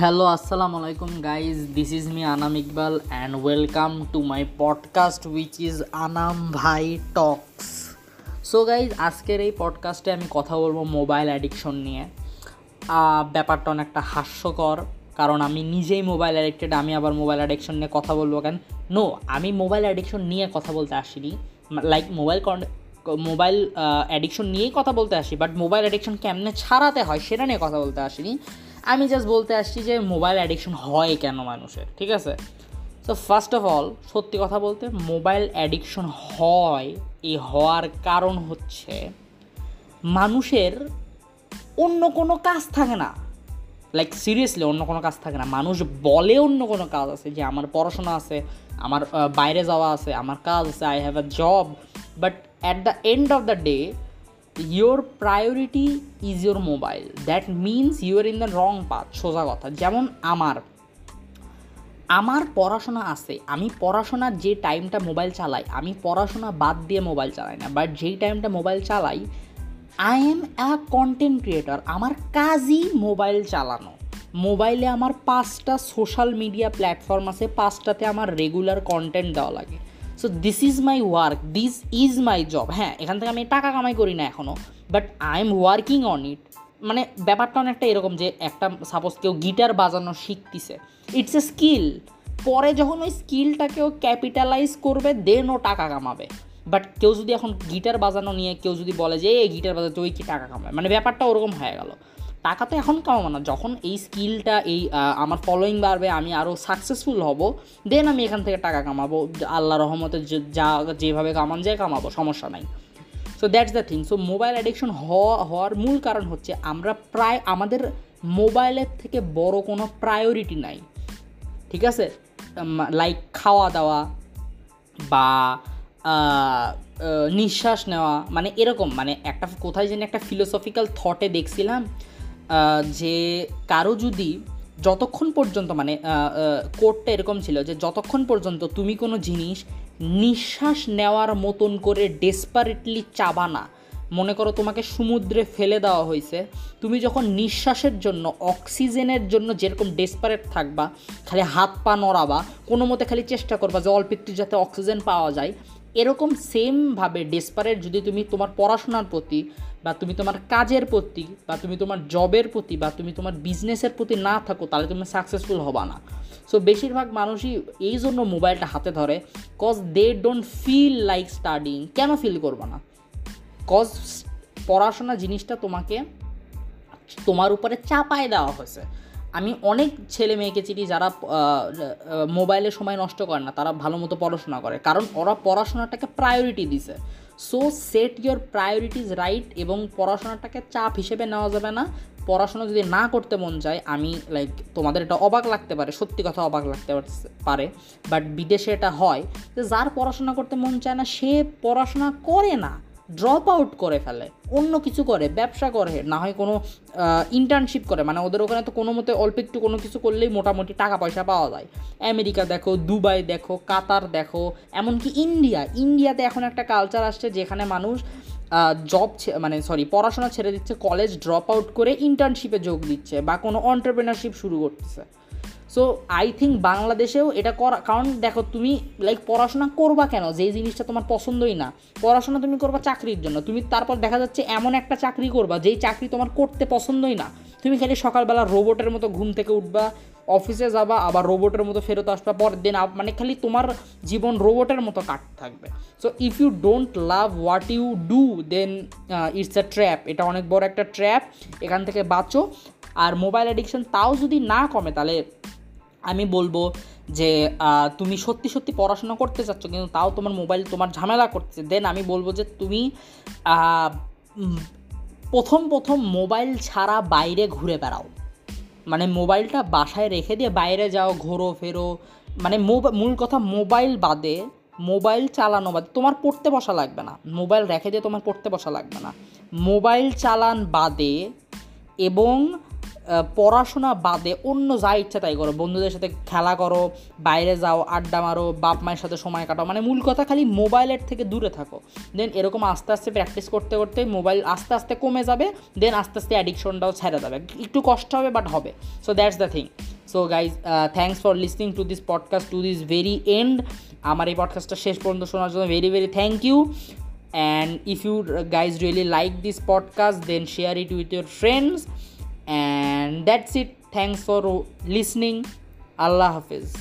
Hello, আসসালামু আলাইকুম guys. This is me Anam Iqbal and welcome to my podcast which is Anam Bhai Talks. So guys আজকের এই পডকাস্টে আমি কথা বলব মোবাইল অ্যাডিকশন নিয়ে ব্যাপারটা অনেকটা হাস্যকর কারণ আমি নিজেই মোবাইল অ্যাডিক্টেড আমি আবার মোবাইল অ্যাডিকশন নিয়ে কথা বলব কেন নো আমি মোবাইল অ্যাডিকশন নিয়ে কথা বলতে আসিনি লাইক মোবাইল মোবাইল অ্যাডিকশন নিয়েই কথা বলতে আসি বাট মোবাইল অ্যাডিকশন কেমনে ছাড়াতে হয় সেটা নিয়ে কথা বলতে আসিনি আমি জাস্ট বলতে আসছি যে মোবাইল অ্যাডিকশন হয় কেন মানুষের, ঠিক আছে? সো ফার্স্ট অফ অল সত্যি কথা বলতে মোবাইল অ্যাডিকশন হয়, এই হওয়ার কারণ হচ্ছে মানুষের অন্য কোনো কাজ থাকে না। লাইক সিরিয়াসলি অন্য কোনো কাজ থাকে না। মানুষ বলে অন্য কোনো কাজ আছে, যে আমার পড়াশোনা আছে, আমার বাইরে যাওয়া আছে, আমার কাজ আছে I have a job but at the end of the day your priority is your mobile that means you are in the wrong path সোজা কথা। যেমন আমার। আমার পড়াশোনা আছে। আমি পড়াশোনার যে টাইমটা মোবাইল চালাই, আমি পড়াশোনা বাদ দিয়ে মোবাইল চালাই না। বাট যেই টাইমটা মোবাইল চালাই I am a content creator আমার কাজই মোবাইল চালানো। মোবাইলে আমার পাঁচটা সোশ্যাল মিডিয়া প্ল্যাটফর্ম আছে। পাঁচটাতে আমার রেগুলার কন্টেন্ট দেওয়া লাগে। So this is my work this is my job হ্যাঁ এখান থেকে আমি টাকা কামাই করি না এখনও but I am working on it মানে ব্যাপারটা অনেকটা এরকম যে একটা সাপোজ কেউ গিটার বাজানো শিখতেছে। ইটস এ স্কিল পরে যখন ওই স্কিলটাকেও ক্যাপিটালাইজ করবে দেন ও টাকা কামাবে। বাট কেউ যদি এখন গিটার বাজানো নিয়ে কেউ যদি বলে যে, এই গিটার বাজাতে ওই কি টাকা কামাবে? মানে ব্যাপারটা ওরকম হয়ে গেল। টাকা তো এখন কামাবো না। যখন এই স্কিলটা এই আমার ফলোয়িং বাড়বে, আমি আরও সাকসেসফুল হব দেন আমি এখান থেকে টাকা কামাবো। আল্লাহ রহমতে যে- যেভাবে কামান যায় কামাবো, সমস্যা নাই। So that's the thing so mobile addiction হওয়া, হওয়ার মূল কারণ হচ্ছে আমরা প্রায়, আমাদের মোবাইলের থেকে বড় কোনো প্রায়োরিটি নাই। ঠিক আছে? লাইক খাওয়া দাওয়া বা নিঃশ্বাস নেওয়া মানে এরকম। মানে একটা, কোথায় যেন একটা ফিলোসফিক্যাল থটে দেখছিলাম যে কারও যদি যতক্ষণ পর্যন্ত মানে কোর্টটা এরকম ছিল যে যতক্ষণ পর্যন্ত তুমি কোনো জিনিস নিঃশ্বাস নেওয়ার মতন করে ডেসপারেটলি চাবানা মনে করো তোমাকে সমুদ্রে ফেলে দেওয়া হয়েছে, তুমি যখন নিঃশ্বাসের জন্য, অক্সিজেনের জন্য যেরকম ডেসপারেট থাকবা, খালি হাত পা নড়াবা, কোনো মতে খালি চেষ্টা করবা যে অল্প একটু যাতে অক্সিজেন পাওয়া যায় এরকম সেমভাবে ডেসপারেট যদি তুমি তোমার পড়াশোনার প্রতি বা তুমি তোমার কাজের প্রতি বা তুমি তোমার জবের প্রতি বা তুমি তোমার বিজনেসের প্রতি না থাকো, তাহলে তুমি সাকসেসফুল হবা না। সো বেশিরভাগ মানুষই এই জন্য মোবাইলটা হাতে ধরে cause they don't feel like studying কেন ফিল করবা না? কজ পড়াশোনা জিনিসটা তোমাকে তোমার উপরে চাপায় দেওয়া হয়েছে। আমি অনেক ছেলে মেয়েকে চিনি যারা মোবাইলে সময় নষ্ট করে না, তারা ভালো মতো পড়াশোনা করে। কারণ ওরা পড়াশোনাটাকে প্রায়োরিটি দিছে। So set your priorities right এবং পড়াশোনাটাকে চাপ হিসেবে নেওয়া যাবে না। পড়াশোনা যদি না করতে মন চায় আমি লাইক তোমাদের এটা অবাক লাগতে পারে, সত্যি কথা অবাক লাগতে পারে। বাট বিদেশে এটা হয় যে, যার পড়াশোনা করতে মন চায় না, সে পড়াশোনা করে না। ড্রপ আউট করে ফেলে, অন্য কিছু করে, ব্যবসা করে, না হয় কোনো ইন্টার্নশিপ করে মানে ওদের ওখানে তো কোনো মতে অল্প একটু কোনো কিছু করলেই মোটামুটি টাকা পয়সা পাওয়া যায়। আমেরিকা দেখো, দুবাই দেখো, কাতার দেখো, এমনকি ইন্ডিয়া, ইন্ডিয়াতে এখন একটা কালচার আসছে যেখানে মানুষ জব মানে সরি পড়াশোনা ছেড়ে দিচ্ছে কলেজ ড্রপ আউট করে ইন্টার্নশিপে যোগ দিচ্ছে বা কোনো অন্টারপ্রেনারশিপ শুরু করতেছে। সো আই থিঙ্ক বাংলাদেশেও এটা করা, কারণ দেখো তুমি লাইক পড়াশোনা করবা কেন? যেই জিনিসটা তোমার পছন্দই না। পড়াশোনা তুমি করবা চাকরির জন্য। তুমি তারপর দেখা যাচ্ছে এমন একটা চাকরি করবা, যেই চাকরি তোমার করতে পছন্দই না। তুমি খালি সকালবেলা রোবটের মতো ঘুম থেকে উঠবা, অফিসে যাবা, আবার রোবটের মতো ফেরত আসবা, পরের দিন মানে খালি তোমার জীবন রোবটের মতো কাটতে থাকবে। So if you don't love what you do then it's a trap এটা অনেক বড় একটা ট্র্যাপ এখান থেকে বাঁচো। আর মোবাইল অ্যাডিকশন তাও যদি না কমে, তাহলে আমি বলব যে তুমি সত্যি সত্যি পড়াশোনা করতে চাচ্ছ কিন্তু তাও তোমার মোবাইল তোমার ঝামেলা করছে। দেন আমি বলব যে, তুমি প্রথম প্রথম মোবাইল ছাড়া বাইরে ঘুরে বেড়াও। মানে মোবাইলটা বাসায় রেখে দিয়ে বাইরে যাও, ঘোরো, ফেরো। মানে মূল কথা মোবাইল বাদে মোবাইল চালানো বাদে, তোমার পড়তে বসা লাগবে না। মোবাইল রেখে দিয়ে তোমার পড়তে বসা লাগবে না। মোবাইল চালান বাদে এবং পড়াশোনা বাদে অন্য যা ইচ্ছা তাই করো। বন্ধুদের সাথে খেলা করো, বাইরে যাও, আড্ডা মারো, বাপ মায়ের সাথে সময় কাটাও। মানে মূল কথা খালি মোবাইলের থেকে দূরে থাকো। দেন এরকম আস্তে আস্তে প্র্যাকটিস করতে করতে মোবাইল আস্তে আস্তে কমে যাবে দেন আস্তে আস্তে অ্যাডিকশনটাও ছেড়ে যাবে। একটু কষ্ট হবে বাট হবে। So that's the thing so guys thanks for listening to this podcast to this very end আমার এই পডকাস্টটা শেষ পর্যন্ত শোনার জন্য very very thank you and if you guys really like this podcast then share it with your friends and that's it. Thanks for listening. Allah hafiz.